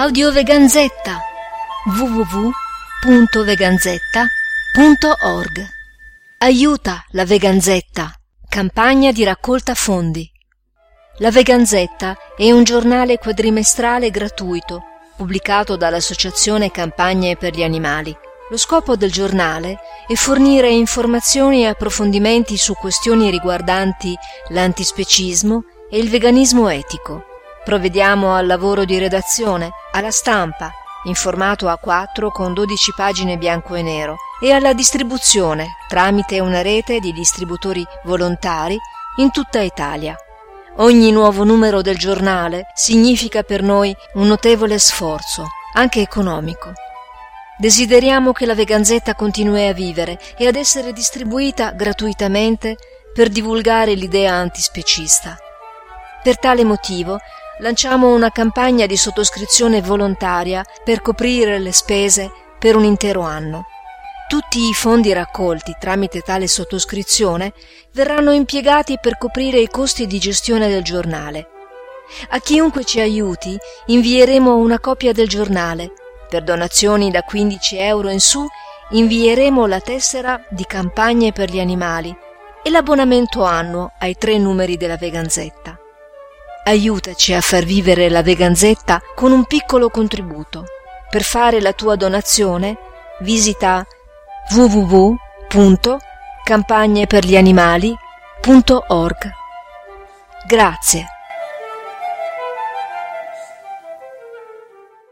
Audioveganzetta. www.veganzetta.org Aiuta la Veganzetta, campagna di raccolta fondi. La Veganzetta è un giornale quadrimestrale gratuito pubblicato dall'Associazione Campagne per gli Animali. Lo scopo del giornale è fornire informazioni e approfondimenti su questioni riguardanti l'antispecismo e il veganismo etico. Provvediamo al lavoro di redazione, alla stampa, in formato A4 con 12 pagine bianco e nero, e alla distribuzione tramite una rete di distributori volontari in tutta Italia. Ogni nuovo numero del giornale significa per noi un notevole sforzo, anche economico. Desideriamo che la veganzetta continui a vivere e ad essere distribuita gratuitamente per divulgare l'idea antispecista. Per tale motivo lanciamo una campagna di sottoscrizione volontaria per coprire le spese per un intero anno. Tutti i fondi raccolti tramite tale sottoscrizione verranno impiegati per coprire i costi di gestione del giornale. A chiunque ci aiuti invieremo una copia del giornale. Per donazioni da 15 euro in su invieremo la tessera di campagne per gli animali e l'abbonamento annuo ai tre numeri della Veganzetta. Aiutaci a far vivere la veganzetta con un piccolo contributo. Per fare la tua donazione visita www.campagneperglianimali.org. Grazie.